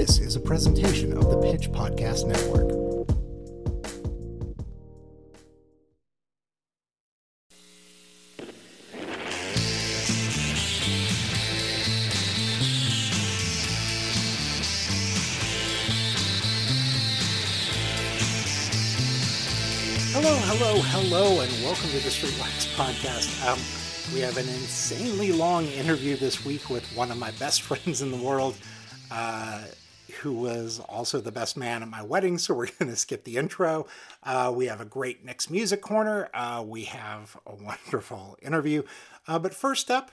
This is a presentation of the Pitch Podcast Network. Hello, hello, hello, and welcome to the Streetlights Podcast. Um, we have an insanely long interview this week with one of my best friends in the world, uh, who was also the best man at my wedding. So we're going to skip the intro. Uh, we have a great Nick's Music Corner. Uh, we have a wonderful interview. Uh, but first up,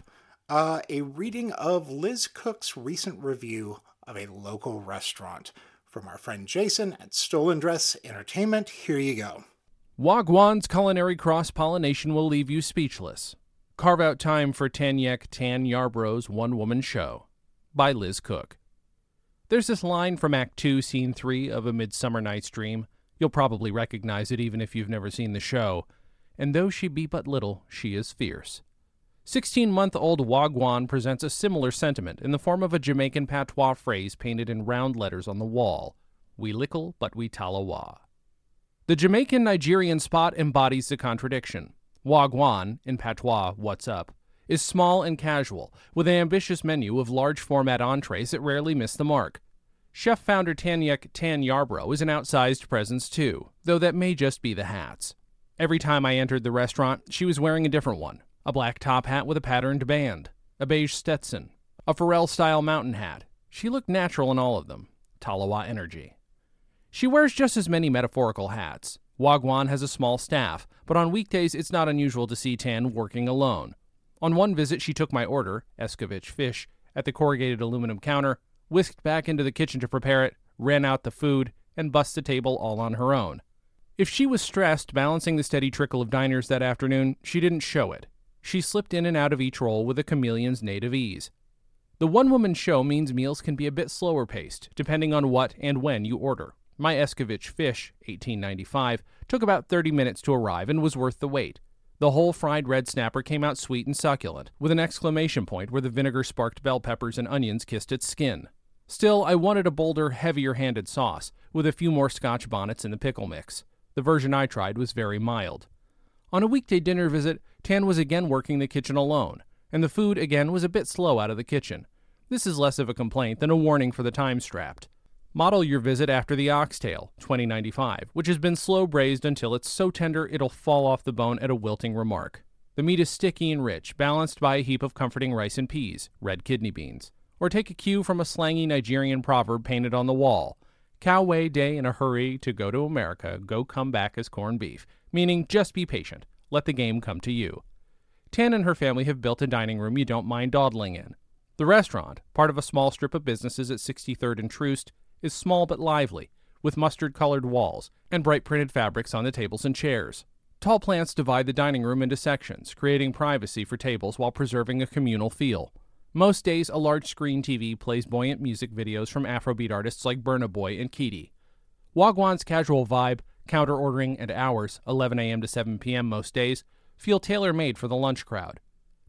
uh, a reading of Liz Cook's recent review of a local restaurant from our friend Jason at Stolen Dress Entertainment. Here you go. Wagwan's culinary cross pollination will leave you speechless. Carve out time for Tanyek Tan Yarbrough's one woman show by Liz Cook. There's this line from Act 2, Scene 3 of A Midsummer Night's Dream. You'll probably recognize it even if you've never seen the show. And though she be but little, she is fierce. 16 month old Wagwan presents a similar sentiment in the form of a Jamaican patois phrase painted in round letters on the wall We lickle, but we talawa. The Jamaican Nigerian spot embodies the contradiction. Wagwan, in patois, what's up, is small and casual, with an ambitious menu of large format entrees that rarely miss the mark. Chef founder Tanyek Tan Yarbrough is an outsized presence too, though that may just be the hats. Every time I entered the restaurant, she was wearing a different one a black top hat with a patterned band, a beige Stetson, a Pharrell style mountain hat. She looked natural in all of them. Talawa energy. She wears just as many metaphorical hats. Wagwan has a small staff, but on weekdays it's not unusual to see Tan working alone. On one visit, she took my order, Escovitch fish, at the corrugated aluminum counter, whisked back into the kitchen to prepare it, ran out the food, and bussed the table all on her own. If she was stressed balancing the steady trickle of diners that afternoon, she didn't show it. She slipped in and out of each role with a chameleon's native ease. The one woman show means meals can be a bit slower paced, depending on what and when you order. My Escovitch fish, 1895, took about 30 minutes to arrive and was worth the wait. The whole fried red snapper came out sweet and succulent, with an exclamation point where the vinegar sparked bell peppers and onions kissed its skin. Still, I wanted a bolder, heavier handed sauce, with a few more scotch bonnets in the pickle mix. The version I tried was very mild. On a weekday dinner visit, Tan was again working the kitchen alone, and the food again was a bit slow out of the kitchen. This is less of a complaint than a warning for the time strapped. Model your visit after the oxtail, 2095, which has been slow braised until it's so tender it'll fall off the bone at a wilting remark. The meat is sticky and rich, balanced by a heap of comforting rice and peas, red kidney beans. Or take a cue from a slangy Nigerian proverb painted on the wall Cow way day in a hurry to go to America, go come back as corned beef, meaning just be patient, let the game come to you. Tan and her family have built a dining room you don't mind dawdling in. The restaurant, part of a small strip of businesses at 63rd and Troost, is small but lively, with mustard colored walls and bright printed fabrics on the tables and chairs. Tall plants divide the dining room into sections, creating privacy for tables while preserving a communal feel. Most days, a large screen TV plays buoyant music videos from Afrobeat artists like Burna Boy and Kidi. Wagwan's casual vibe, counter ordering, and hours, 11 a.m. to 7 p.m. most days, feel tailor made for the lunch crowd.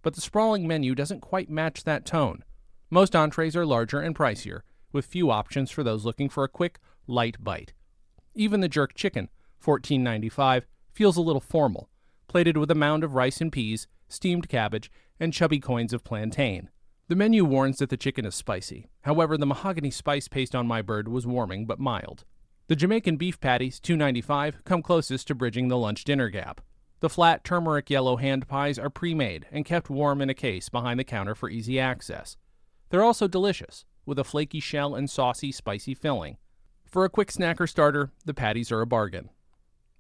But the sprawling menu doesn't quite match that tone. Most entrees are larger and pricier, with few options for those looking for a quick, light bite. Even the jerk chicken, $14.95, feels a little formal, plated with a mound of rice and peas, steamed cabbage, and chubby coins of plantain. The menu warns that the chicken is spicy. However, the mahogany spice paste on my bird was warming but mild. The Jamaican beef patties, $2.95, come closest to bridging the lunch dinner gap. The flat turmeric yellow hand pies are pre made and kept warm in a case behind the counter for easy access. They're also delicious, with a flaky shell and saucy, spicy filling. For a quick snack or starter, the patties are a bargain.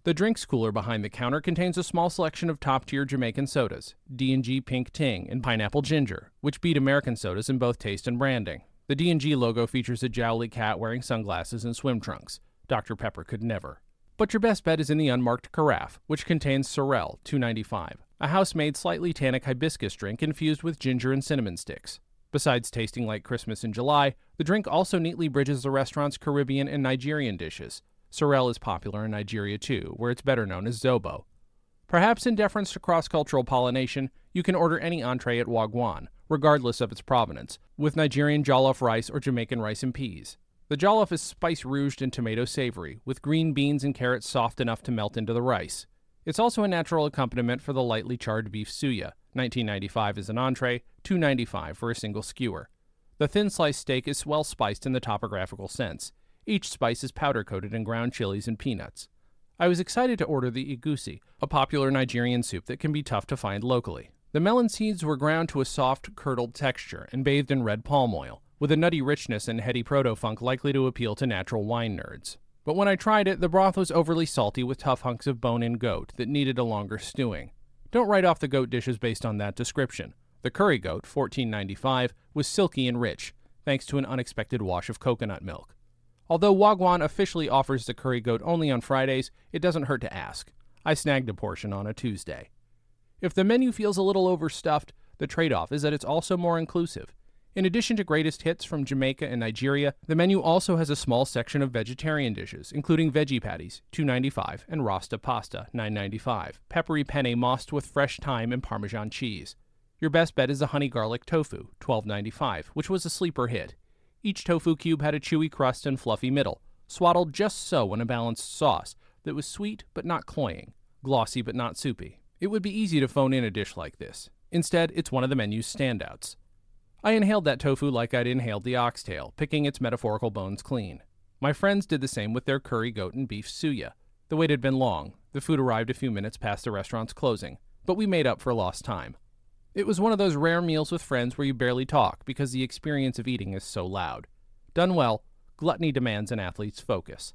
The drinks cooler behind the counter contains a small selection of top-tier Jamaican sodas, D&G Pink Ting and Pineapple Ginger, which beat American sodas in both taste and branding. The D&G logo features a jowly cat wearing sunglasses and swim trunks. Dr. Pepper could never. But your best bet is in the unmarked carafe, which contains Sorrel, 295, a house-made slightly tannic hibiscus drink infused with ginger and cinnamon sticks. Besides tasting like Christmas in July, the drink also neatly bridges the restaurant's Caribbean and Nigerian dishes. Sorrel is popular in Nigeria too, where it's better known as Zobo. Perhaps in deference to cross cultural pollination, you can order any entree at Wagwan, regardless of its provenance, with Nigerian jollof rice or Jamaican rice and peas. The jollof is spice rouged and tomato savory, with green beans and carrots soft enough to melt into the rice. It's also a natural accompaniment for the lightly charred beef suya, 1995 as an entree, 295 for a single skewer. The thin sliced steak is well spiced in the topographical sense. Each spice is powder coated in ground chilies and peanuts. I was excited to order the egusi, a popular Nigerian soup that can be tough to find locally. The melon seeds were ground to a soft, curdled texture and bathed in red palm oil, with a nutty richness and heady proto funk likely to appeal to natural wine nerds. But when I tried it, the broth was overly salty with tough hunks of bone in goat that needed a longer stewing. Don't write off the goat dishes based on that description. The curry goat, 1495, was silky and rich, thanks to an unexpected wash of coconut milk. Although Wagwan officially offers the curry goat only on Fridays, it doesn't hurt to ask. I snagged a portion on a Tuesday. If the menu feels a little overstuffed, the trade off is that it's also more inclusive. In addition to greatest hits from Jamaica and Nigeria, the menu also has a small section of vegetarian dishes, including veggie patties, 2.95, and rasta pasta, 9.95, peppery penne mossed with fresh thyme and parmesan cheese. Your best bet is the honey garlic tofu, 12.95, which was a sleeper hit. Each tofu cube had a chewy crust and fluffy middle, swaddled just so in a balanced sauce that was sweet but not cloying, glossy but not soupy. It would be easy to phone in a dish like this. Instead, it's one of the menu's standouts. I inhaled that tofu like I'd inhaled the oxtail, picking its metaphorical bones clean. My friends did the same with their curry goat and beef suya. The wait had been long. The food arrived a few minutes past the restaurant's closing, but we made up for lost time. It was one of those rare meals with friends where you barely talk because the experience of eating is so loud. Done well, gluttony demands an athlete's focus.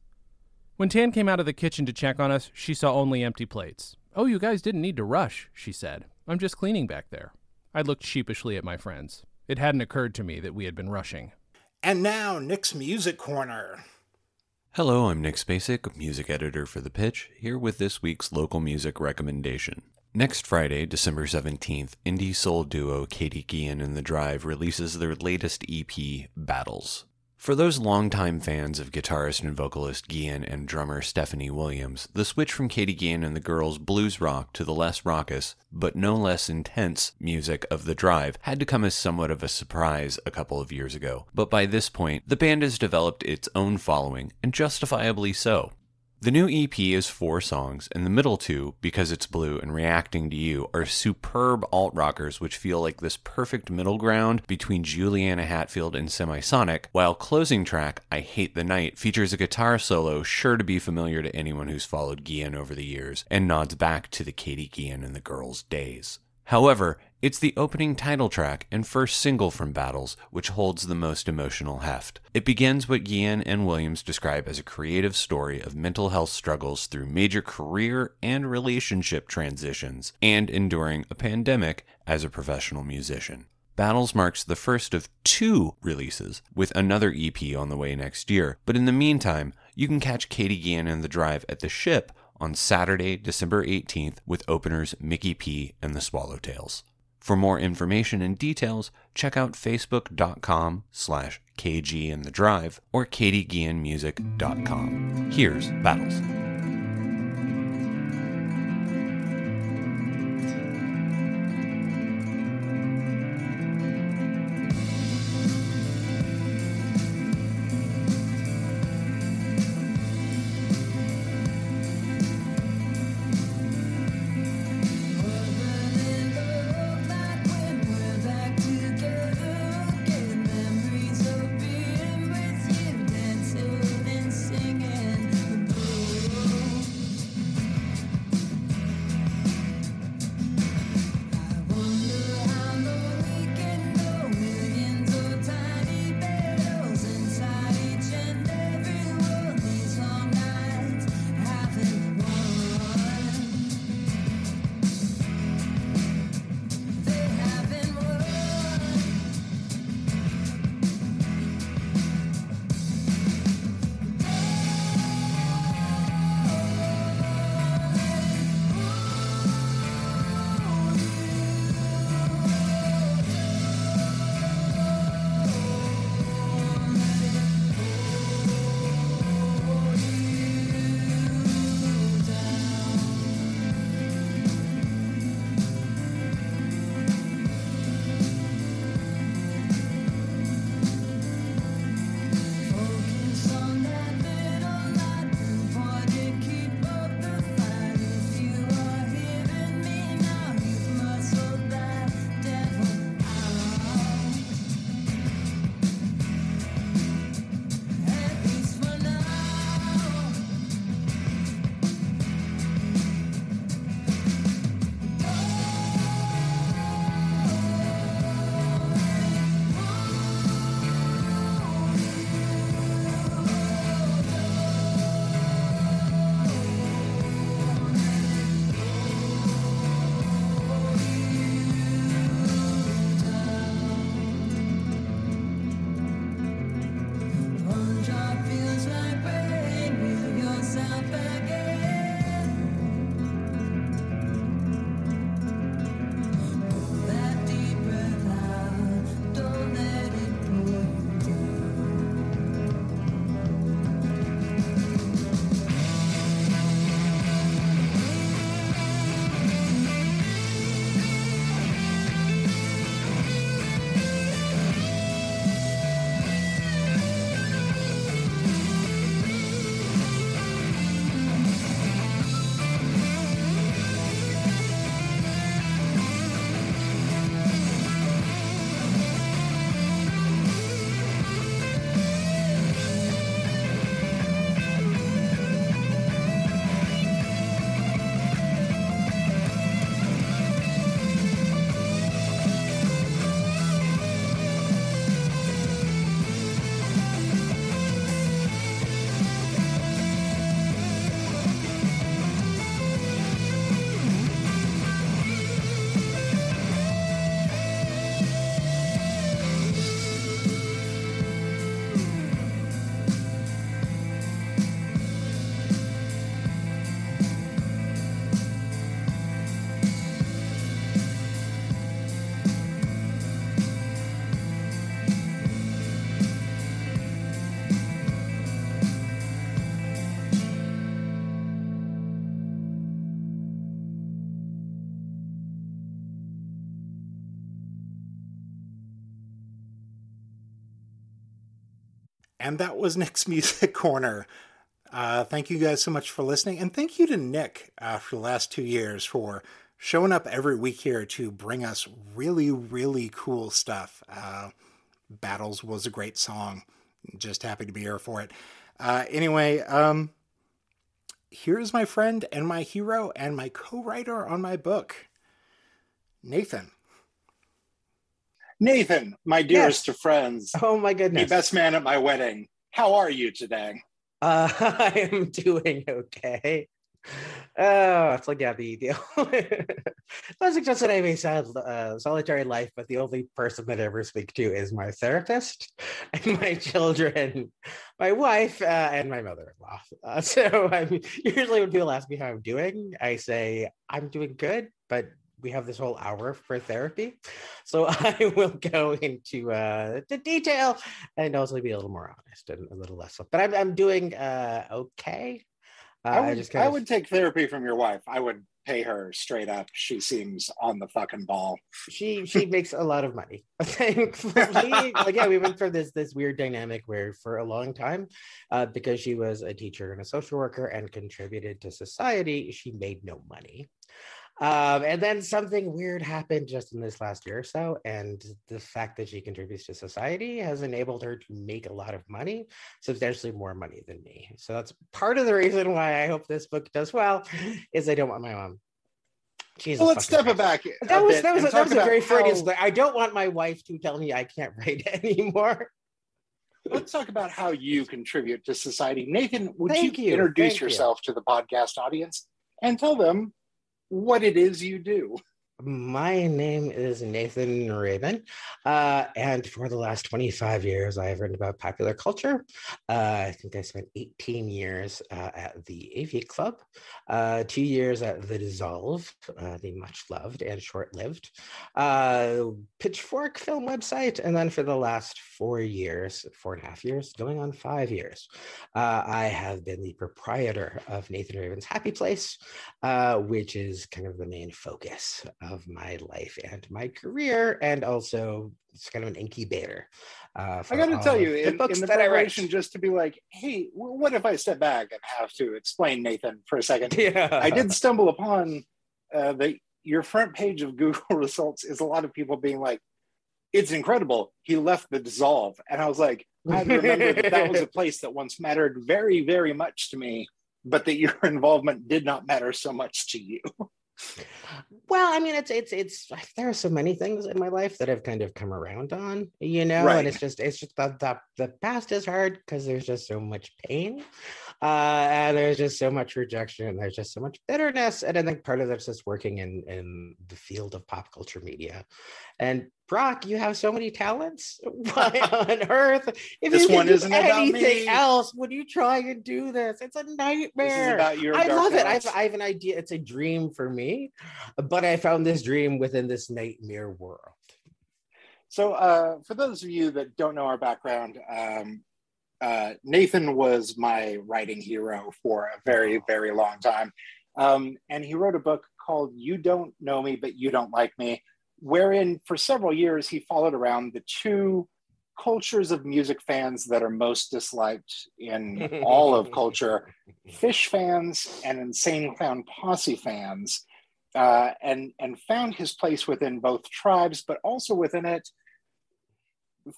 When Tan came out of the kitchen to check on us, she saw only empty plates. Oh, you guys didn't need to rush, she said. I'm just cleaning back there. I looked sheepishly at my friends. It hadn't occurred to me that we had been rushing. And now, Nick's Music Corner. Hello, I'm Nick Spacek, music editor for The Pitch, here with this week's local music recommendation. Next Friday, December 17th, indie soul duo Katie Guillen and The Drive releases their latest EP, Battles. For those longtime fans of guitarist and vocalist Guillen and drummer Stephanie Williams, the switch from Katie Guillen and the girls' blues rock to the less raucous, but no less intense music of The Drive had to come as somewhat of a surprise a couple of years ago. But by this point, the band has developed its own following, and justifiably so. The new EP is four songs, and the middle two, Because It's Blue and Reacting to You, are superb alt rockers which feel like this perfect middle ground between Juliana Hatfield and Semisonic, while closing track, I Hate the Night, features a guitar solo sure to be familiar to anyone who's followed Guillen over the years, and nods back to the Katie Guillen and the girls' days. However, it's the opening title track and first single from Battles which holds the most emotional heft. It begins what Guillen and Williams describe as a creative story of mental health struggles through major career and relationship transitions and enduring a pandemic as a professional musician. Battles marks the first of two releases, with another EP on the way next year. But in the meantime, you can catch Katie Guillen and The Drive at the Ship on Saturday, December 18th, with openers Mickey P and the Swallowtails. For more information and details, check out facebook.com slash kg the drive or katieguillenmusic.com. Here's Battles. And that was Nick's Music Corner. Uh, thank you guys so much for listening. And thank you to Nick uh, for the last two years for showing up every week here to bring us really, really cool stuff. Uh, Battles was a great song. Just happy to be here for it. Uh, anyway, um, here's my friend and my hero and my co writer on my book, Nathan. Nathan, my dearest yes. of friends. Oh, my goodness. The best man at my wedding. How are you today? Uh, I am doing okay. Oh, it's like yeah, the deal. I suggest that I may sad, uh, solitary life, but the only person that I ever speak to is my therapist and my children, my wife, uh, and my mother-in-law. Uh, so I'm usually when people ask me how I'm doing, I say I'm doing good, but we have this whole hour for therapy, so I will go into uh, the detail and also be a little more honest and a little less. But I'm I'm doing uh, okay. Uh, I would, I, just I would take therapy from your wife. I would pay her straight up. She seems on the fucking ball. She she makes a lot of money. Thankfully, like yeah, we went through this this weird dynamic where for a long time, uh, because she was a teacher and a social worker and contributed to society, she made no money. Um, and then something weird happened just in this last year or so. And the fact that she contributes to society has enabled her to make a lot of money, substantially more money than me. So that's part of the reason why I hope this book does well, is I don't want my mom. Jesus well, let's step it back. That was that was, a, that was a very Freudian. How... I don't want my wife to tell me I can't write anymore. Let's talk about how you contribute to society. Nathan, would you, you, introduce Thank yourself you. to the podcast audience and tell them what it is you do. My name is Nathan Rabin. uh, and for the last 25 years, I have written about popular culture. Uh, I think I spent 18 years uh, at the AV Club, uh, two years at The Dissolve, uh, the much loved and short lived uh, Pitchfork film website, and then for the last four years, four and a half years, going on five years, I have been the proprietor of Nathan Rabin's Happy Place, which is kind of the main focus of my life and my career, and also it's kind of an incubator. Uh, I got to tell you, in, in the preparation, just to be like, hey, what if I step back and have to explain Nathan for a second? Yeah. I did stumble upon uh, the your front page of Google results is a lot of people being like, it's incredible. He left the dissolve, and I was like, I remember that, that was a place that once mattered very, very much to me, but that your involvement did not matter so much to you. Well, I mean, it's it's it's there are so many things in my life that I've kind of come around on, you know, right. and it's just it's just the the, the past is hard because there's just so much pain, uh, and there's just so much rejection, and there's just so much bitterness, and I think part of that's just working in in the field of pop culture media, and Brock, you have so many talents. Why on earth? If this you one isn't anything else, would you try and do this? It's a nightmare. about your I love it. I have, I have, an idea. It's a dream for me, but I found this dream within this nightmare world. So, uh, for those of you that don't know our background, um, uh, Nathan was my writing hero for a very, very long time. Um, and he wrote a book called You Don't Know Me, But You Don't Like Me wherein for several years he followed around the two cultures of music fans that are most disliked in all of culture Phish fans and insane clown posse fans uh, and and found his place within both tribes but also within it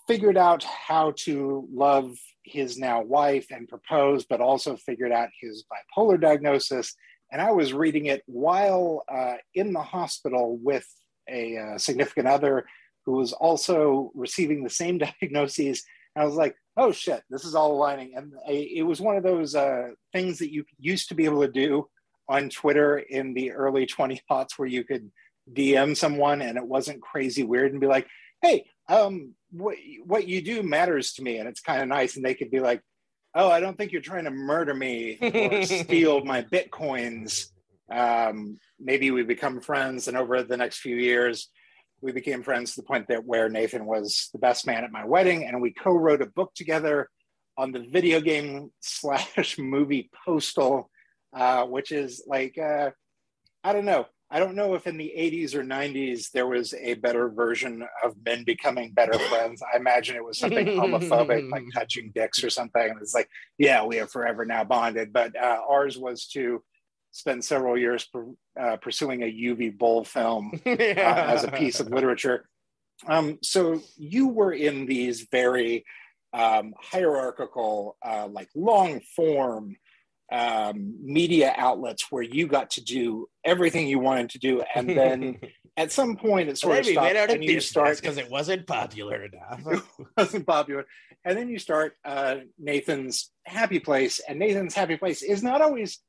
figured out how to love his now wife and propose but also figured out his bipolar diagnosis and i was reading it while uh, in the hospital with a uh, significant other who was also receiving the same diagnoses. And I was like, oh shit, this is all aligning. And I, it was one of those uh, things that you used to be able to do on Twitter in the early 20 aughts where you could DM someone and it wasn't crazy weird and be like, hey, um, what, what you do matters to me. And it's kind of nice. And they could be like, oh, I don't think you're trying to murder me or steal my Bitcoins. Um, maybe we become friends. And over the next few years, we became friends to the point that where Nathan was the best man at my wedding, and we co-wrote a book together on the video game slash movie Postal, uh, which is like uh, I don't know. I don't know if in the 80s or 90s there was a better version of men becoming better friends. I imagine it was something homophobic, like touching dicks or something. And it's like, yeah, we are forever now bonded. But uh, ours was to spend several years uh, pursuing a Uwe Boll film uh, as a piece of literature. Um, so you were in these very um, hierarchical, uh, like long form um, media outlets where you got to do everything you wanted to do, and then at some point it sort of stopped, and you start because it wasn't popular enough. it wasn't popular, and then you start uh, Nathan's Happy Place, and Nathan's Happy Place is not always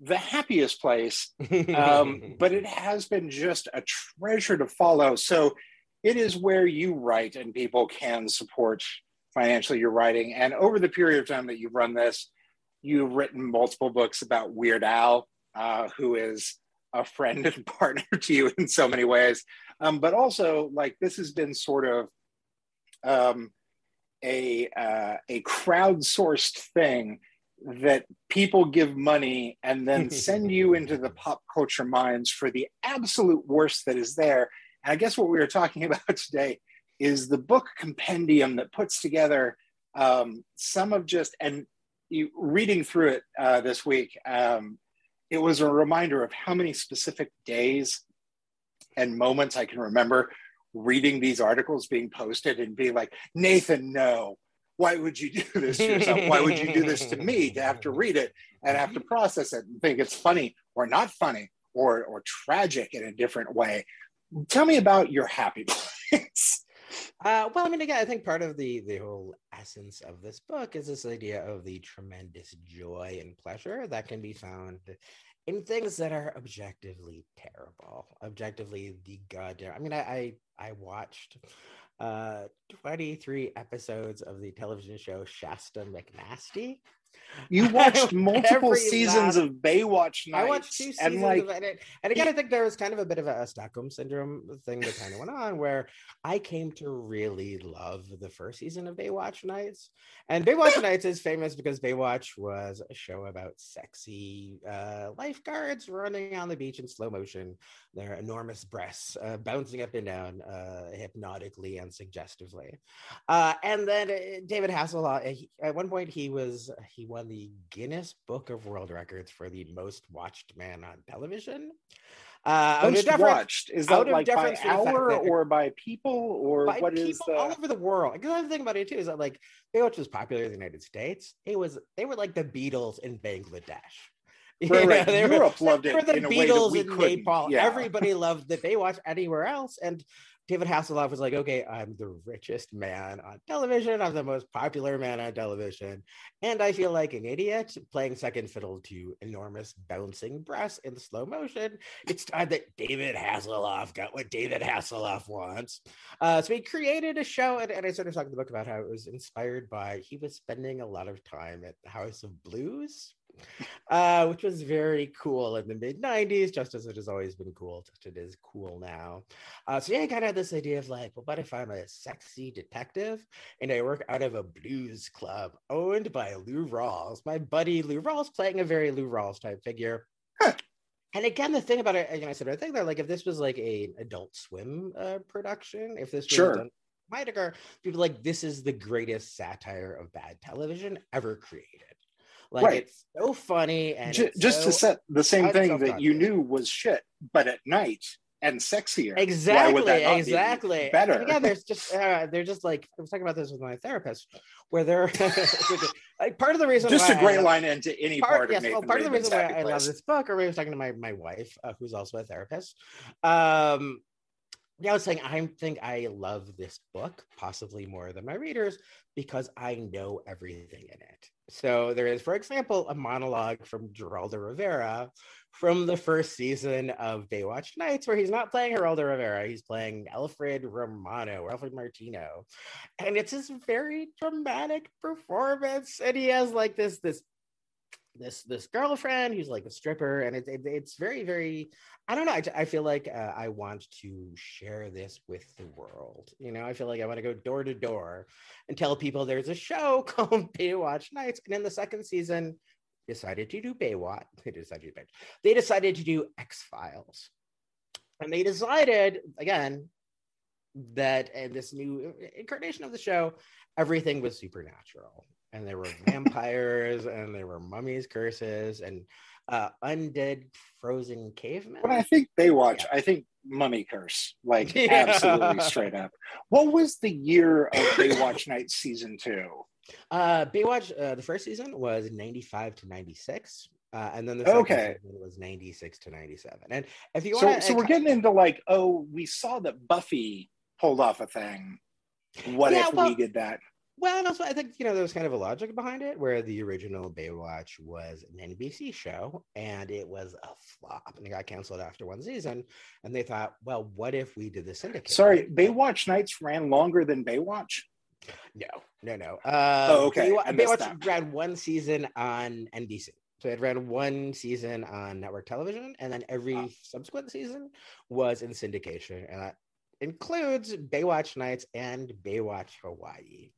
the happiest place, um, but it has been just a treasure to follow. So it is where you write, and people can support financially your writing. And over the period of time that you've run this You've written multiple books about Weird Al, uh, who is a friend and partner to you in so many ways. Um, but also, like this has been sort of um, a uh, a crowdsourced thing that people give money and then send you into the pop culture minds for the absolute worst that is there. And I guess what we were talking about today is the book compendium that puts together um, some of just and reading through it uh, this week, um, it was a reminder of how many specific days and moments I can remember reading these articles being posted and being like, Nathan, no, why would you do this to yourself? Why would you do this to me to have to read it and have to process it and think it's funny or not funny or, or tragic in a different way? Tell me about your happy place. Uh, well, I mean, again, I think part of the the whole essence of this book is this idea of the tremendous joy and pleasure that can be found in things that are objectively terrible, objectively the goddamn. I mean, I I, I watched uh 23 episodes of the television show Shasta McNasty you watched multiple seasons of Baywatch Nights. I watched two seasons and like, of it. And again, I think there was kind of a bit of a, Stockholm syndrome thing that kind of went on where I came to really love the first season of Baywatch Nights. And Baywatch Nights is famous because Baywatch was a show about sexy uh, lifeguards running on the beach in slow motion, their enormous breasts uh, bouncing up and down uh, hypnotically and suggestively. Uh, and then uh, David Hasselhoff, he, at one point, he was he won the Guinness Book of World Records for the most watched man on television. Uh, most watched is that like by hour or by people or by what people is the... all over the world? Because the other thing about it too is that like Baywatch was popular in the United States. It was they were like the Beatles in Bangladesh. Right, right. Europe were, loved it. Were the Beatles in Nepal. Yeah. Everybody loved the Baywatch anywhere else, and David Hasselhoff was like, okay, I'm the richest man on television. I'm the most popular man on television. And I feel like an idiot playing second fiddle to enormous bouncing breasts in slow motion. It's time that David Hasselhoff got what David Hasselhoff wants. Uh, so he created a show, and, and I sort of talked in the book about how it was inspired by he was spending a lot of time at the House of Blues uh, which was very cool in the mid 90s, just as it has always been cool, just it is cool now. Uh, so yeah, I kind of had this idea of like, well, what if I'm a sexy detective and I work out of a blues club owned by Lou Rawls? My buddy Lou Rawls playing a very Lou Rawls type figure. And again, the thing about it, know, I said, I think that like if this was like a Adult Swim uh, production, if this was sure. done Heidecker, people like this is the greatest satire of bad television ever created. Like right. it's so funny and J- just so, to set the same thing that you knew was shit, but at night and sexier. Exactly, exactly. Be better. Yeah, there's just uh, they're just like I was talking about this with my therapist, where they're like part of the reason just a great line into any part, part yes, well, part of the reason why I love this book, or I was talking to my my wife, uh, who's also a therapist. Um, yeah, I was saying I think I love this book possibly more than my readers because I know everything in it. So there is, for example, a monologue from Geraldo Rivera from the first season of Baywatch Nights, where he's not playing Geraldo Rivera, he's playing Alfred Romano, Alfred Martino, and it's this very dramatic performance, and he has like this this this this girlfriend who's like a stripper and it, it, it's very very i don't know i, I feel like uh, i want to share this with the world you know i feel like i want to go door to door and tell people there's a show called baywatch nights and in the second season decided to do baywatch they decided to they decided to do x files And they decided again that in this new incarnation of the show, everything was supernatural. And there were vampires and there were mummies, curses, and uh, undead frozen cavemen. When I think Baywatch, yeah. I think Mummy Curse, like yeah. absolutely straight up. What was the year of Baywatch Night season two? Uh, Baywatch, uh, the first season was 95 to 96. Uh, and then the second okay. season was 96 to 97. And if you want so, so we're getting into like, oh, we saw that Buffy pulled off a thing. What yeah, if well, we did that? Well, and also I think you know there was kind of a logic behind it, where the original Baywatch was an NBC show and it was a flop, and it got canceled after one season. And they thought, well, what if we did the syndicate? Sorry, Baywatch nights ran longer than Baywatch. No, no, no. Uh, oh, okay. Baywatch, Baywatch ran one season on NBC. So it ran one season on network television, and then every oh. subsequent season was in syndication, and that includes Baywatch Nights and Baywatch Hawaii.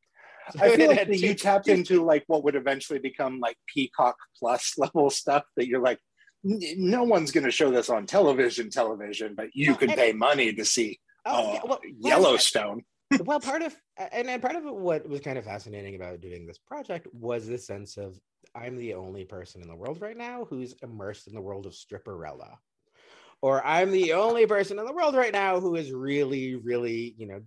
I feel like you tapped into like what would eventually become like Peacock Plus level stuff that you're like, no one's going to show this on television, television, but you could pay money to see oh, uh, yeah, well, Yellowstone. well, part of and, and part of what was kind of fascinating about doing this project was the sense of I'm the only person in the world right now who's immersed in the world of stripperella or I'm the only person in the world right now who is really, really, you know,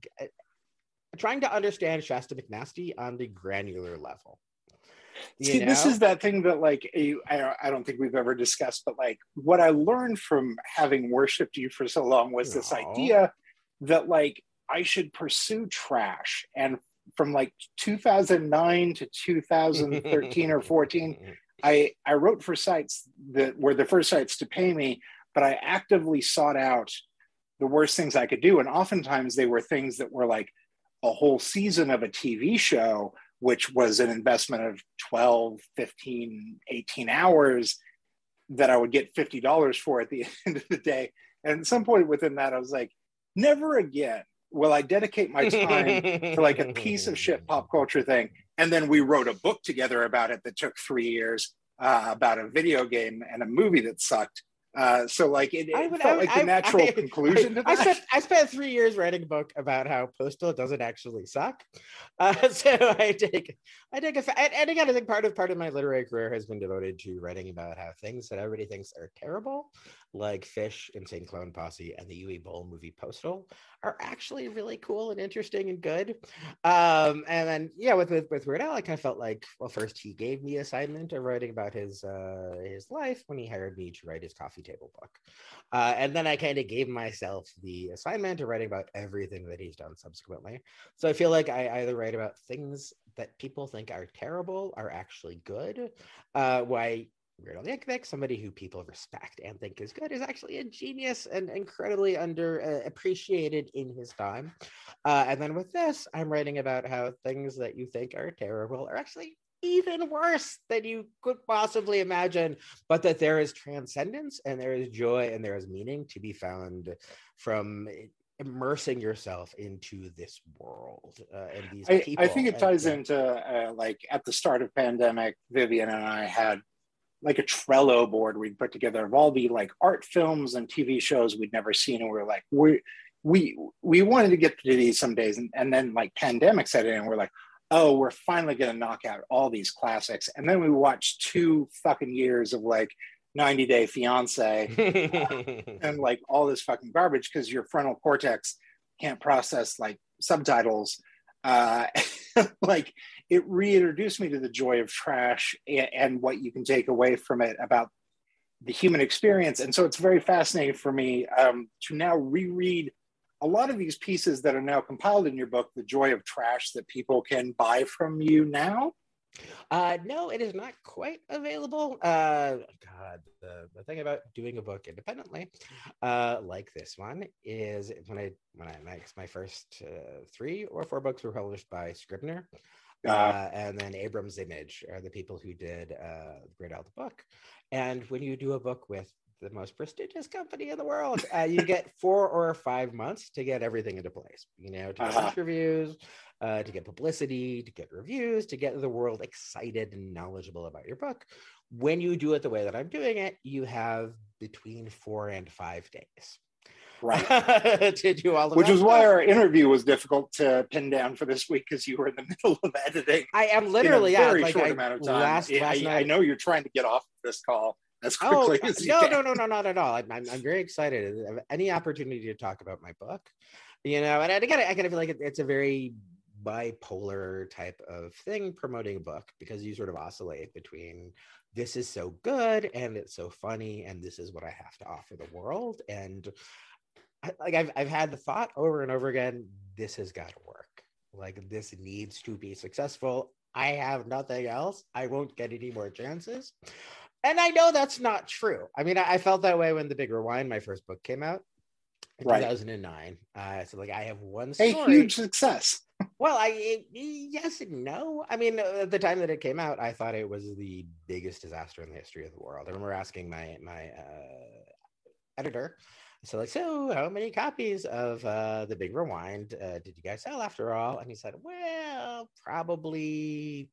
trying to understand Shasta McNasty on the granular level. You See, know? this is that thing that, like, I, I don't think we've ever discussed, but like, what I learned from having worshipped you for so long was this idea that, like, I should pursue trash. And from like 2009 to 2013 or 14, I, I wrote for sites that were the first sites to pay me, but I actively sought out the worst things I could do. And oftentimes they were things that were like, a whole season of a TV show, which was an investment of 12, 15, 18 hours that I would get $50 for at the end of the day. And at some point within that, I was like, never again will I dedicate my time to like a piece of shit pop culture thing. And then we wrote a book together about it that took three years uh, about a video game and a movie that sucked. Uh, so like it, it would, felt like the natural I, conclusion to that. I spent, I spent three years writing a book about how Postal doesn't actually suck. Uh, so I take I take a and, and again I think part of part of my literary career has been devoted to writing about how things that everybody thinks are terrible like Phish, Insane Clown Posse, and the Uwe Boll movie Postal are actually really cool and interesting and good. Um, and then yeah, with, with with Weird Al, I kind of felt like well, first he gave me assignment of writing about his uh, his life when he hired me to write his coffee table book, uh, and then I kind of gave myself the assignment to writing about everything that he's done subsequently. So I feel like I either write about things that people think are terrible are actually good. Uh, why Weird Al Yankovic, somebody who people respect and think is good, is actually a genius and incredibly under uh, in his time. Uh, and then with this, I'm writing about how things that you think are terrible are actually even worse than you could possibly imagine, but that there is transcendence and there is joy and there is meaning to be found from immersing yourself into this world uh, and these I, people. I think it ties and, into uh, like at the start of pandemic, Vivian and I had like a Trello board we'd put together of all the like art films and TV shows we'd never seen, and we are like, we we we wanted to get to these some days, and, and then like pandemic set in, and we're like, oh, we're finally gonna knock out all these classics, and then we watched two fucking years of like 90 Day Fiance and like all this fucking garbage because your frontal cortex can't process like subtitles. Uh, like it reintroduced me to the joy of trash and, and, what you can take away from it about the human experience. And so it's very fascinating for me um, to now reread a lot of these pieces that are now compiled in your book, The Joy of Trash, that people can buy from you now. Uh, no, it is not quite available. Uh, God, the, the thing about doing a book independently, uh, like this one, is when I when I my, my first uh, three or four books were published by Scribner, uh, and then Abrams Image are the people who did uh, Great Al the book. And when you do a book with the most prestigious company in the world, uh, you get four or five months to get everything into place. You know, to get uh-huh. interviews, uh, to get publicity, to get reviews, to get the world excited and knowledgeable about your book. When you do it the way that I'm doing it, you have between four and five days. right to do all of which is why our interview was difficult to pin down for this week because you were in the middle of editing I am in literally a yeah, very like short I, amount of time. Last, I- last I, night, I know you're trying to get off this call as Oh quickly as you no, can. no, no, no, not at all. I'm, I'm, I'm very excited. Any opportunity to talk about my book, you know, and I again, I kind of feel like it, it's a very bipolar type of thing promoting a book because you sort of oscillate between this is so good and it's so funny and this is what I have to offer the world and like I've I've had the thought over and over again this has got to work like this needs to be successful I have nothing else I won't get any more chances and I know that's not true I mean I, I felt that way when the big rewind my first book came out in Right. 2009 uh, so like I have one a huge success. well, I eh, yes and no. I mean, uh, at the time that it came out, I thought it was the biggest disaster in the history of the world. I remember asking my my uh, editor, so like, so how many copies of uh, the Big Rewind uh, did you guys sell after all? And he said, well, probably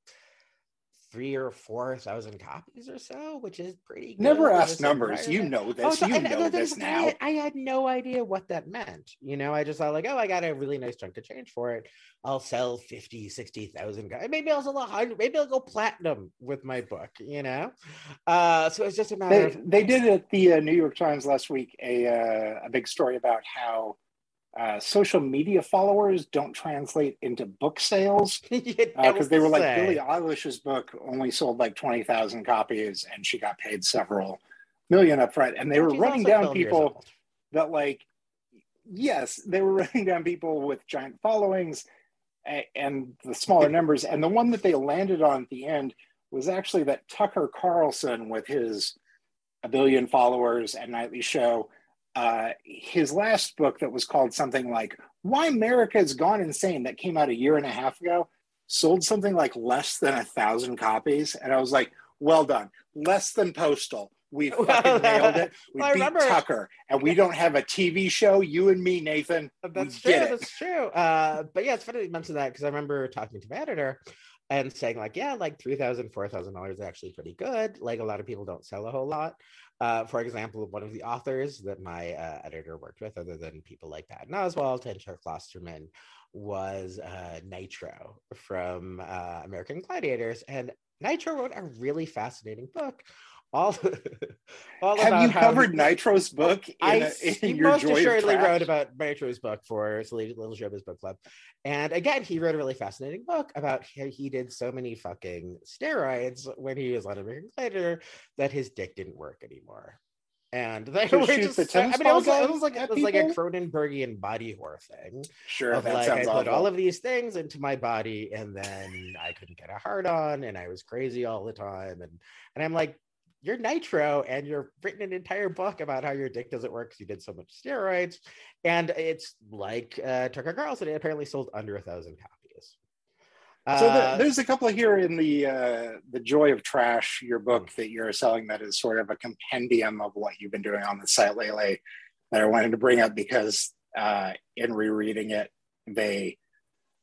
three or four thousand copies or so, which is pretty. Good Never ask numbers. You know this. Oh, so you I, know I- this I now. had, I had no idea what that meant. You know, I just thought like, oh, I got a really nice chunk of change for it. I'll sell 50, 60,000 guys. Maybe I'll sell a hundred. Maybe I'll go platinum with my book, you know? Uh, so it's just a matter They, of. they did at the uh, New York Times last week a uh, a big story about how uh, social media followers don't translate into book sales because because they were like Billie Eilish's book only sold like twenty thousand copies and she got paid several million up front, and they were running down people that like yes they were running down people with giant followings a- and the smaller numbers and the one that they landed on at the end was actually that tucker carlson with his a billion followers and nightly show uh, his last book that was called something like why america has gone insane that came out a year and a half ago sold something like less than a thousand copies and i was like well done less than postal we fucking nailed it we Well, beat remember- tucker and we don't have a tv show you and me nathan That's we true. That's true. Uh, but yeah, it's funny you mentioned that because I remember talking to my editor and saying like, yeah, like three thousand, four thousand dollars is actually pretty good. Like a lot of people don't sell a whole lot. Uh, for example, one of the authors that my uh, editor worked with, other than people like Patton Oswalt and Chuck Klosterman, was uh, Nitro from uh, American Gladiators, and Nitro wrote a really fascinating book. All, all have you covered Nitro's book in, I a, in most assuredly wrote about Nitro's book for Little Little Showbiz Book Club, and again, he wrote a really fascinating book about how he did so many fucking steroids when he was on American Gladiator that his dick didn't work anymore. And they To were just, the I mean, it was, it was like it was like a? Cronenbergian body horror thing sure of that like sounds I put all of these things into my body and then I couldn't get a hard on and I was crazy all the time and and I'm like you're nitro and you're written an entire book about how your dick doesn't work because you did so much steroids and it's like uh, Tucker Carlson it apparently sold under a thousand copies. So the, Uh, there's a couple here in the uh, the Joy of Trash, your Hmm. book that you're selling that is sort of a compendium of what you've been doing on the site lately. That I wanted to bring up because uh, in rereading it, they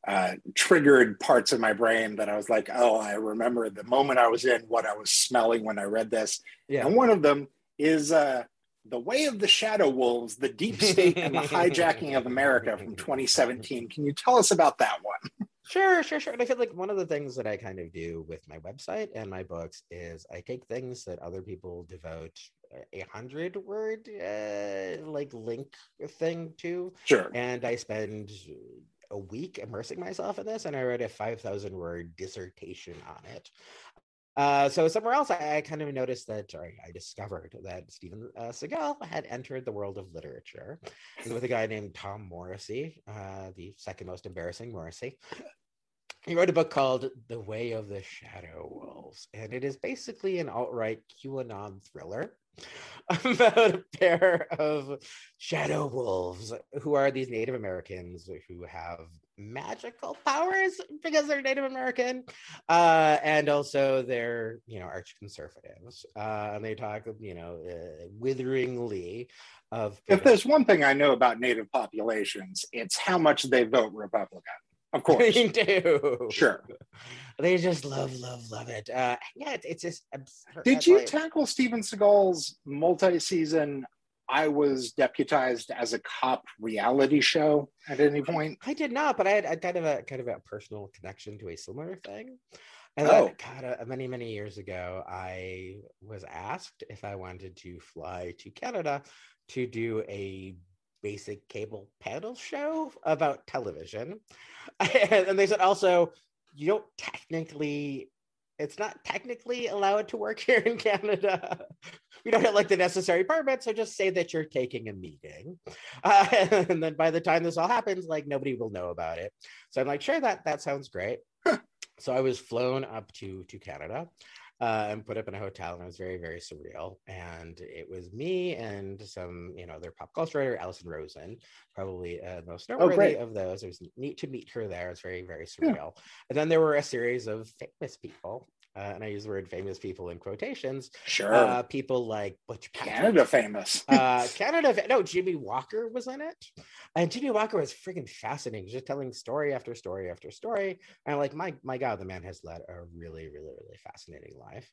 uh, triggered parts of my brain that I was like, oh, I remember the moment I was in, what I was smelling when I read this, yeah. and one of them is uh, the Way of the Shadow Wolves: The Deep State and the Hijacking of America from 2017. Can you tell us about that one? Sure, sure, sure. And I feel like one of the things that I kind of do with my website and my books is I take things that other people devote a hundred word uh, like link thing to, Sure. and I spend a week immersing myself in this, and I wrote a five thousand word dissertation on it. Uh, so somewhere else, I, I kind of noticed that, or I discovered that Steven uh, had entered the world of literature with a guy named Tom Morrissey, uh, the second most embarrassing Morrissey. He wrote a book called The Way of the Shadow Wolves, and it is basically an alt-right QAnon thriller about a pair of shadow wolves who are these Native Americans who have magical powers because they're Native American, uh, and also they're you know arch conservatives, uh, and they talk you know uh, witheringly of If there's one thing I know about Native populations, it's how much they vote Republican. Of course. they do Sure. they just love love love it uh yeah it's, it's just absurd. Did you why- tackle Steven Seagal's multi-season I was deputized as a cop reality show at any point? I did not, but I had, I kind of a kind of a personal connection to a similar thing. And Oh. then, God, uh, many many years ago, I was asked if I wanted to fly to Canada to do a basic cable panel show about television, and they said also you don't technically. It's not technically allowed to work here in Canada. We don't have like the necessary permits, so just say that you're taking a meeting. Uh, and then by the time this all happens, like nobody will know about it. So I'm like, sure, that that sounds great. so I was flown up to to Canada uh, and put up in a hotel, and it was very very surreal. And it was me and some you know their pop culture writer Alison Rosen, probably uh, the most noteworthy great. of those. It was neat to meet her there. It's very very Yeah. surreal. And then there were a series of famous people. Uh, and I use the word famous people in quotations. Sure. Uh, people like Butch Patrick, Canada famous. uh Canada no Jimmie Walker was in it and Jimmie Walker was freaking fascinating just telling story after story after story and I'm like my my god the man has led a really really really fascinating life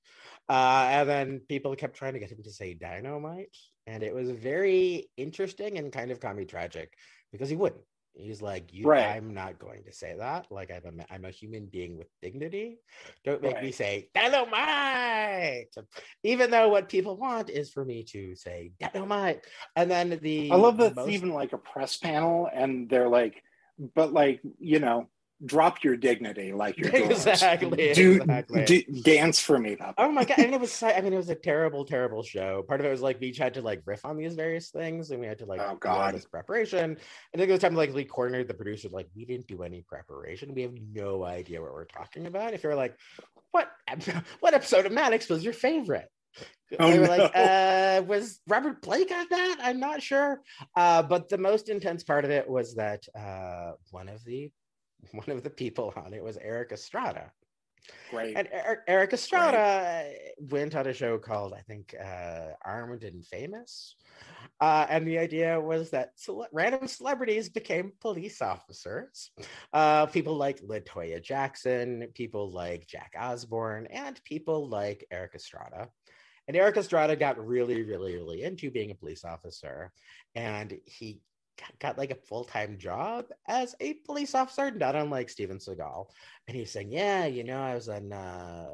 uh and then people kept trying to get him to say dynamite and it was very interesting and kind of comedy tragic because he wouldn't he's like you Right. i'm not going to say that like i'm a, I'm a human being with dignity don't make me Right. say dynamite even though what people want is for me to say dynamite and then the I love that it's even like a press panel, and they're like, but like you know, drop your dignity, like you're Exactly, Do, exactly. do- dance for me, Papa. Oh my god! And it was, I mean, it was a terrible, terrible show. Part of it was like we each had to like riff on these various things, and we had to like Oh, God. this preparation. I think it was time like we cornered the producer, like we didn't do any preparation. We have no idea what we're talking about. If you're like, what what episode of Maddox was your favorite? Oh, they were no. like, uh, was Robert Blake on that? I'm not sure. Uh, but the most intense part of it was that uh, one of the one of the people on it was Erik Estrada. Great. And Erik, Erik Estrada went on a show called, I think, uh, Armed and Famous. Uh, and the idea was that cele- random celebrities became police officers. Uh, people like La Toya Jackson, people like Jack Osbourne, and people like Erik Estrada. And Erik Estrada got really, really, really into being a police officer. And he got, like a full-time job as a police officer, not unlike Steven Seagal. And he's saying, Yeah, you know, I was on uh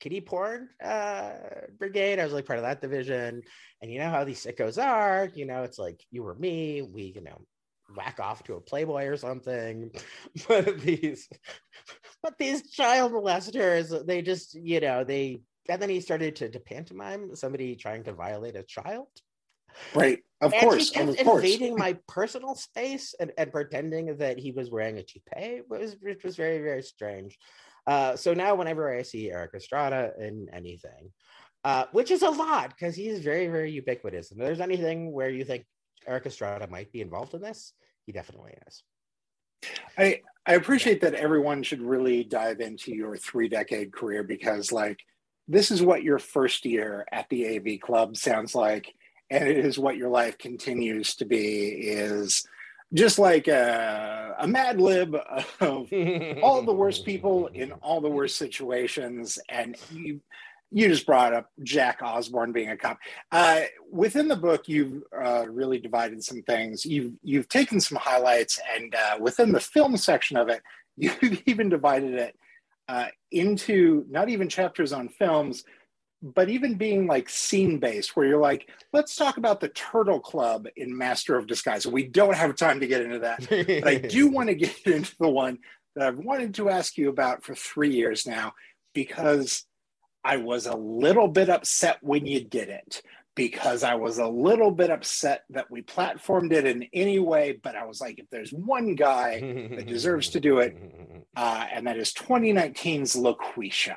kitty porn uh brigade. I was like part of that division. And you know how these sickos are, you know, it's like you or me, we, you know, whack off to a playboy or something but these but these child molesters they just you know they and then he started to, to pantomime somebody trying to violate a child Right. Of and course. he Of course. invading my personal space and, and pretending that he was wearing a toupee, which was, which was very, very strange. Uh, so now, whenever I see Erik Estrada in anything, uh, which is a lot because he's very, very ubiquitous. And if there's anything where you think Erik Estrada might be involved in this, he definitely is. I I appreciate that everyone should really dive into your three decade career because like this is what your first year at the AV club sounds like, and it is what your life continues to be is just like a, a mad lib of all the worst people in all the worst situations. And you you just brought up jack osbourne being a cop. Uh, within the book you've uh, really divided some things. You've you've taken some highlights and uh, within the film section of it you've even divided it uh, into not even chapters on films but even being like scene based where you're like let's talk about the turtle club in master of disguise we don't have time to get into that but I do want to get into the one that I've wanted to ask you about for three years now because I was a little bit upset when you did it because I was a little bit upset that we platformed it in any way. But I was like, if there's one guy that deserves to do it, uh, and that is 2019's LaQuisha.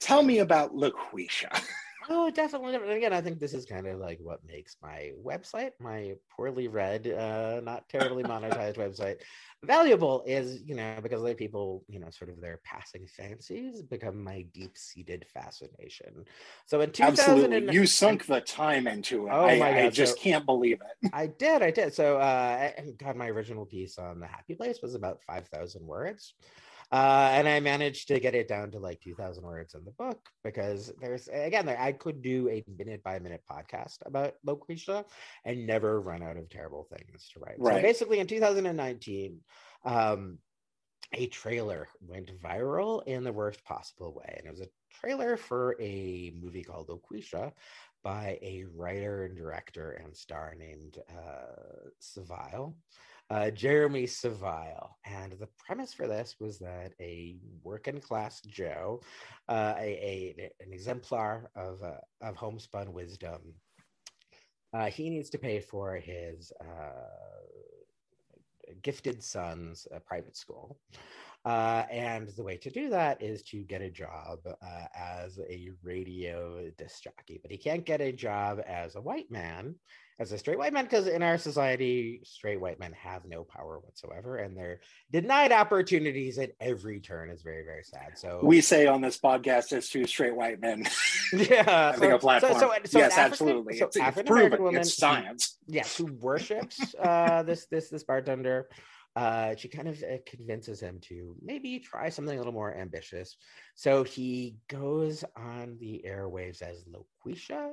Tell me about LaQuisha. Oh, definitely. Again, I think this is kind of like what makes my website, my poorly read, uh, not terribly monetized website, valuable is, you know, because other people, you know, sort of their passing fancies become my deep seated fascination. So in 2000, Absolutely. You sunk the time into it. Oh I, my I God, just so- can't believe it. I did, I did. So, uh, God, my original piece on the Happy Place was about 5,000 words. Uh, and I managed to get it down to like 2,000 words in the book because there's, again, I could do a minute by minute podcast about LaQuisha and never run out of terrible things to write. Right. So basically, in 2019, um, a trailer went viral in the worst possible way. And it was a trailer for a movie called LaQuisha by a writer and director and star named uh, Saville uh, Jeremy Saville. And the premise for this was that a working class Joe, uh, a, a, an exemplar of, uh, of homespun wisdom, uh, he needs to pay for his uh, gifted son's uh, private school. Uh, and the way to do that is to get a job uh, as a radio disc jockey. But he can't get a job as a white man as a straight white man because in our society straight white men have no power whatsoever and they're denied opportunities at every turn. Is very very sad. So we say on this podcast as two straight white men. Yeah. Think a platform. so, so, so yes African, absolutely so it's, it's proven. Woman, it's science. Yes who worships uh, this this this bartender uh, she kind of uh, convinces him to maybe try something a little more ambitious. So he goes on the airwaves as LaQuisha,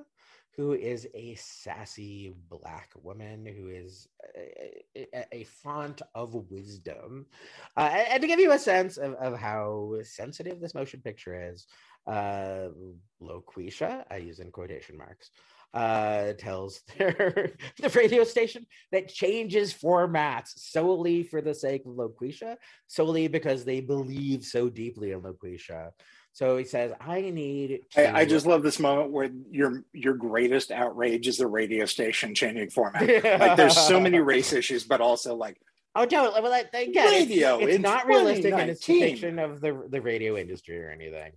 who is a sassy black woman who is a, a, a font of wisdom. Uh, and, to give you a sense of, of how sensitive this motion picture is, uh, LaQuisha, I use in quotation marks, uh, tells their the radio station that changes formats solely for the sake of LaQuisha, solely because they believe so deeply in LaQuisha so he says, "I need." I, I, just love this moment where your your greatest outrage is the radio station changing format. Yeah. Like there's so many race issues, but also like. Oh no! Well, again, radio it's, it's not realistic in its depiction of the the radio industry or anything.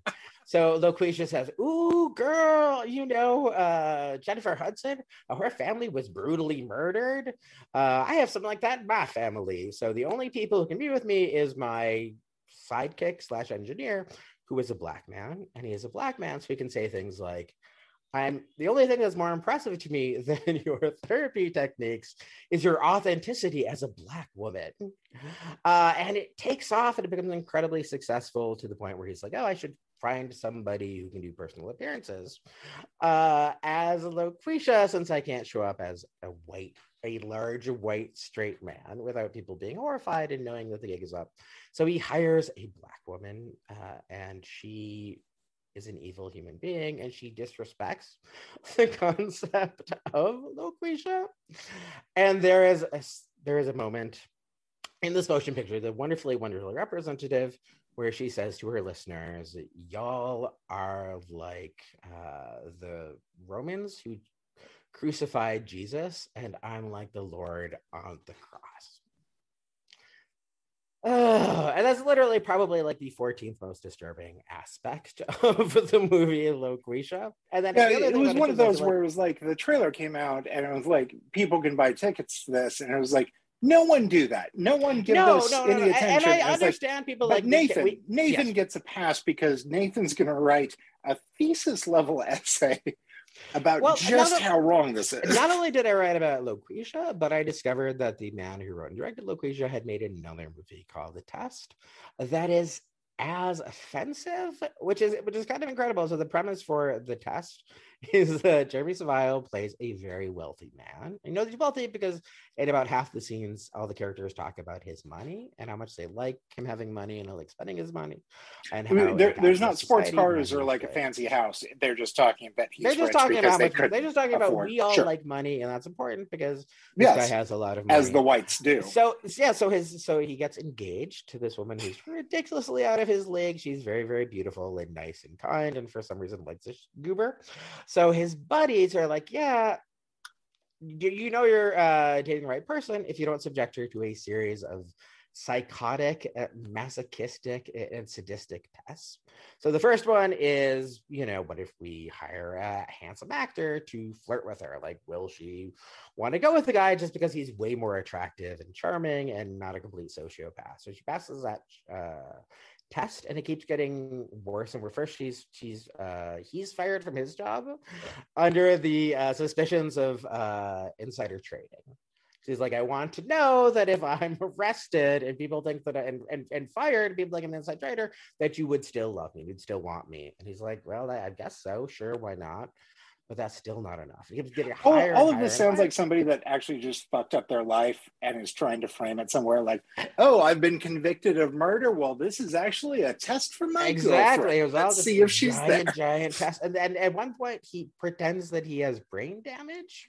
So LaQuisha says, "Ooh, girl, you know uh, Jennifer Hudson. Uh, her family was brutally murdered. Uh, I have something like that in my family. So the only people who can be with me is my sidekick slash engineer, who is a black man, and he is a black man, so he can say things like, I'm the only thing that's more impressive to me than your therapy techniques is your authenticity as a black woman. Uh, and it takes off and it becomes incredibly successful to the point where he's like, oh, I should find somebody who can do personal appearances. Uh, as LaQuisha, since I can't show up as a white, a large white straight man without people being horrified and knowing that the gig is up. So he hires a black woman, uh, and she is an evil human being, and she disrespects the concept of LaQuisha. And there is a there is a moment in this motion picture, the wonderfully, wonderfully representative, where she says to her listeners, Y'all are like uh, the Romans who crucified Jesus, and I'm like the Lord on the cross. Uh, and that's literally probably like the 14th most disturbing aspect of the movie LaQuisha. And then yeah, it was one of those where it was like the trailer came out and it was like people can buy tickets to this, and it was like no one do that. No one give no, this no, no, any no. attention. And I understand like, people like Nathan. We, Nathan yes. gets a pass because Nathan's going to write a thesis level essay about well, just how wrong this is. Not only did I write about LaQuisha, but I discovered that the man who wrote and directed LaQuisha had made another movie called The Test that is as offensive, which is which is kind of incredible. So the premise for The Test is that Jeremy Saville plays a very wealthy man. You know that he's wealthy because in about half the scenes, all the characters talk about his money and how much they like him having money and like spending his money. And I mean, there, there's not sports cars or like a fancy house. They're just talking about he's they're just talking about they they're just talking about we all sure. like money, and that's important because this yes, guy has a lot of money. As the whites do. So yeah, so his so he gets engaged to this woman who's ridiculously out of his league. She's very, very beautiful and nice and kind, and for some reason likes a goober. So his buddies are like, yeah, you know you're uh, dating the right person if you don't subject her to a series of psychotic, uh, masochistic, and sadistic tests. So the first one is, you know, what if we hire a handsome actor to flirt with her? Like, will she want to go with the guy just because he's way more attractive and charming and not a complete sociopath? So she passes that uh, test and it keeps getting worse and worse first she's she's uh he's fired from his job under the uh, suspicions of uh insider trading She's like, I want to know that if I'm arrested and people think that I, and, and, and fired, people like an inside trader, that you would still love me, you'd still want me. And he's like, Well, I, I guess so. Sure, why not? But that's still not enough. He keeps getting all, higher. all and of this sounds and like somebody that actually just fucked up their life and is trying to frame it somewhere like, oh, I've been convicted of murder. Well, this is actually a test for my exactly. It Let's see if she's giant, there. giant test. And then at one point, he pretends that he has brain damage.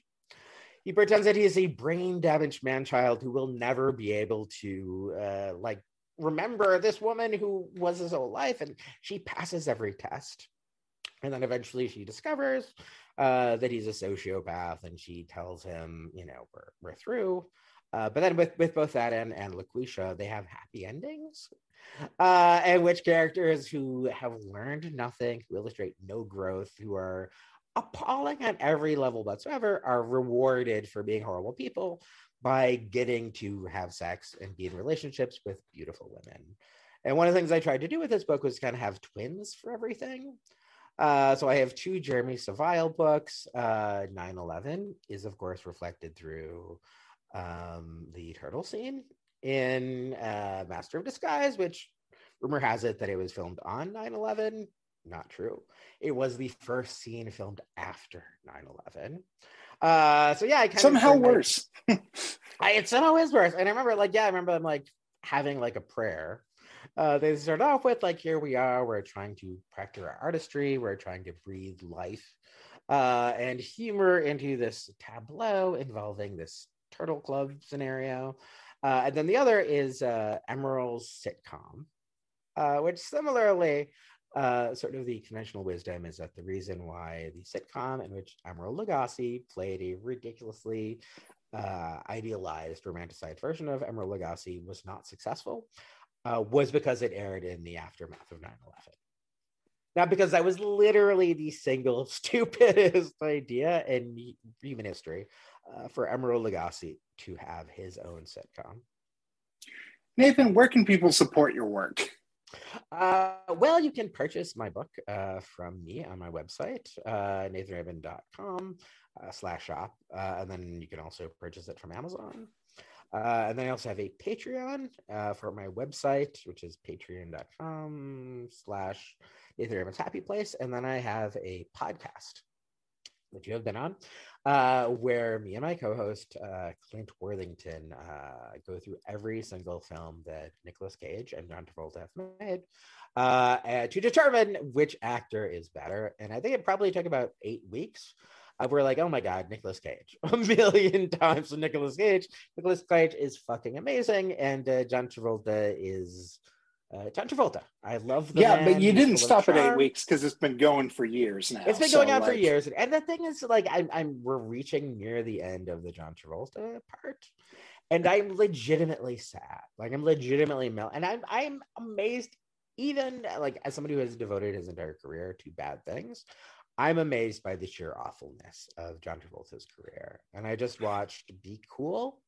He pretends that he is a brain damaged man child who will never be able to uh, like remember this woman who was his whole life, and she passes every test. And then eventually she discovers uh, that he's a sociopath, and she tells him, you know, we're we're through. Uh, but then with with both that and and LaQuisha, they have happy endings, uh, and which characters who have learned nothing, who illustrate no growth, who are appalling at every level whatsoever, are rewarded for being horrible people by getting to have sex and be in relationships with beautiful women. And one of the things I tried to do with this book was kind of have twins for everything. Uh, so I have two Jeremy Saville books. Uh, 9/11 is of course reflected through um, the turtle scene in uh, Master of Disguise, which rumor has it that it was filmed on 9/11. Not true. It was the first scene filmed after 9/11. Uh, so yeah, I kind Somehow of worse. I, it somehow is worse. And I remember, like, yeah, I remember I'm like having like a prayer. Uh, they start off with like, "Here we are. We're trying to practice our artistry. We're trying to breathe life uh, and humor into this tableau involving this turtle club scenario." Uh, and then the other is uh, Emeril's sitcom, uh, which similarly, uh, sort of the conventional wisdom is that the reason why the sitcom in which Emeril Lagasse played a ridiculously uh, idealized, romanticized version of Emeril Lagasse was not successful uh, was because it aired in the aftermath of 9 11. Not because that was literally the single stupidest idea in human history uh, for Emeril Lagasse to have his own sitcom. Nathan, where can people support your work? Uh, well, you can purchase my book uh, from me on my website, uh, nathanrabin.com uh, slash shop. Uh, and then you can also purchase it from Amazon. Uh, and then I also have a Patreon uh, for my website, which is patreon.com slash Nathan Rabin's Happy Place. And then I have a podcast that you have been on, uh, where me and my co-host uh, Clint Worthington uh, go through every single film that Nicolas Cage and John Travolta have made uh, to determine which actor is better. And I think it probably took about eight weeks. We're like, oh my god, Nicolas Cage, a million times with Nicolas Cage. Nicolas Cage is fucking amazing, and uh, John Travolta is. Uh, John Travolta. I love the yeah, man. but you He's didn't stop at eight weeks because it's been going for years now. It's been So, going on for like, years, and the thing is, like, I'm, I'm, we're reaching near the end of the John Travolta part, and I'm legitimately sad. Like, I'm legitimately mel, and I'm, I'm amazed. Even like as somebody who has devoted his entire career to bad things, I'm amazed by the sheer awfulness of John Travolta's career. And I just watched Be Cool.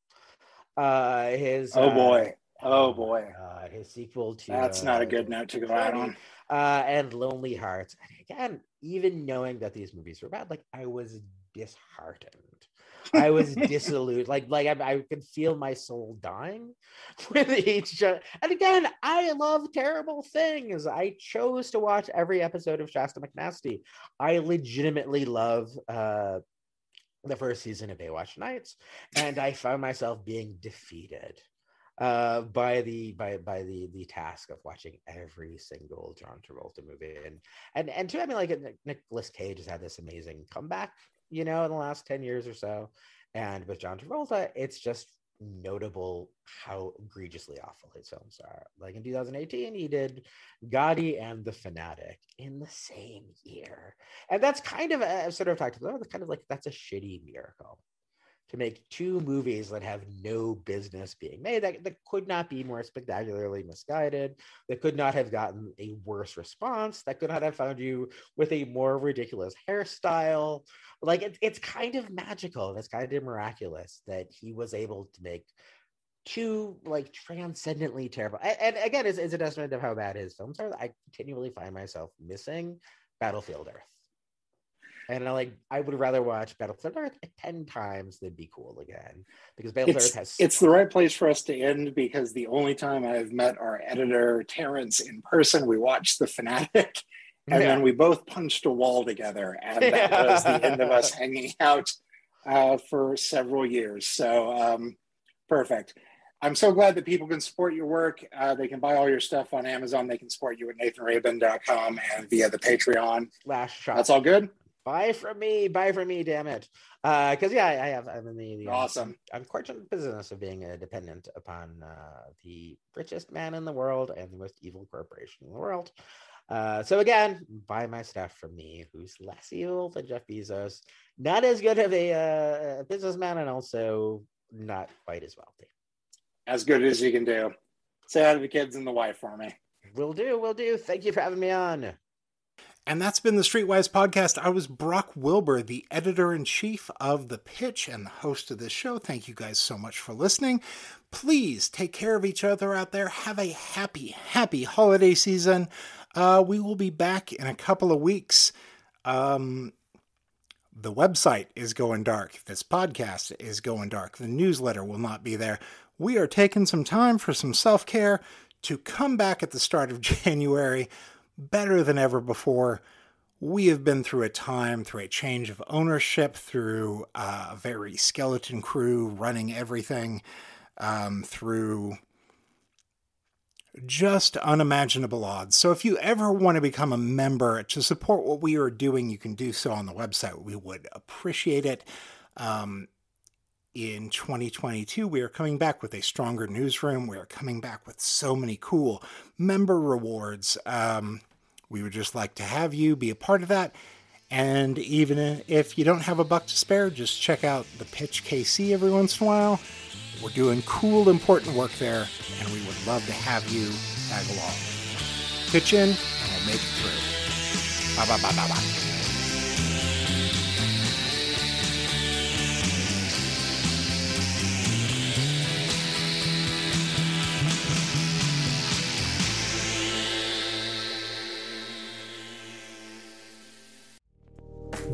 Uh, his Oh uh, boy. Oh boy. God, his sequel to That's not a uh, good note to go out on. uh, and Lonely Hearts. And again, even knowing that these movies were bad, like I was disheartened. I was disillusioned. Like, like I, I could feel my soul dying with each. And again, I love terrible things. I chose to watch every episode of Shasta McNasty. I legitimately love uh, the first season of Baywatch Nights, and I found myself being defeated uh by the by by the the task of watching every single John Travolta movie and and and to I mean like Nicolas Cage has had this amazing comeback you know in the last 10 years or so. And with John Travolta it's just notable how egregiously awful his films are. Like in 2018 he did Gotti and the Fanatic in the same year. And that's kind of a sort of talked about that's kind of like that's a shitty miracle to make two movies that have no business being made that, that could not be more spectacularly misguided that could not have gotten a worse response that could not have found you with a more ridiculous hairstyle. Like it, it's kind of magical it's kind of miraculous that he was able to make two like transcendently terrible and, and again it's, it's a testament of how bad his films are i continually find myself missing battlefield earth And I like I would rather watch Battlefield Earth ten times than Be Cool again because Battlefield It's, Earth has it's the right place for us to end because the only time I've met our editor Terrence in person, we watched The Fanatic, and Yeah. then we both punched a wall together, and that was the end of us hanging out uh, for several years. So um, perfect. I'm so glad that people can support your work. Uh, they can buy all your stuff on Amazon. They can support you at nathanrabin.com and via the Patreon. last shot. That's all good. Buy from me, buy from me, damn it. Uh, because yeah, I have I'm in the, the Awesome. unfortunate business of being a dependent upon uh, the richest man in the world and the most evil corporation in the world. Uh, so again, buy my stuff from me, who's less evil than Jeff Bezos, not as good of a uh, businessman, and also not quite as wealthy. As good as you can do. Say hi to the kids and the wife for me. Will do, will do. Thank you for having me on. And that's been the Streetwise podcast. I was Brock Wilbur, the editor in chief of The Pitch and the host of this show. Thank you guys so much for listening. Please take care of each other out there. Have a happy, happy holiday season. Uh, we will be back in a couple of weeks. Um, the website is going dark. This podcast is going dark. The newsletter will not be there. We are taking some time for some self care to come back at the start of January better than ever before. We have been through a time, through a change of ownership, through a very skeleton crew running everything, um, through just unimaginable odds. So, if you ever want to become a member to support what we are doing, you can do so on the website. We would appreciate it. Um, in 2022, we are coming back with a stronger newsroom. We are coming back with so many cool member rewards. Um, we would just like to have you be a part of that. And even if you don't have a buck to spare, just check out the Pitch KC every once in a while. We're doing cool, important work there, and we would love to have you tag along. Pitch in, and we'll make it through. Bye bye bye bye bye.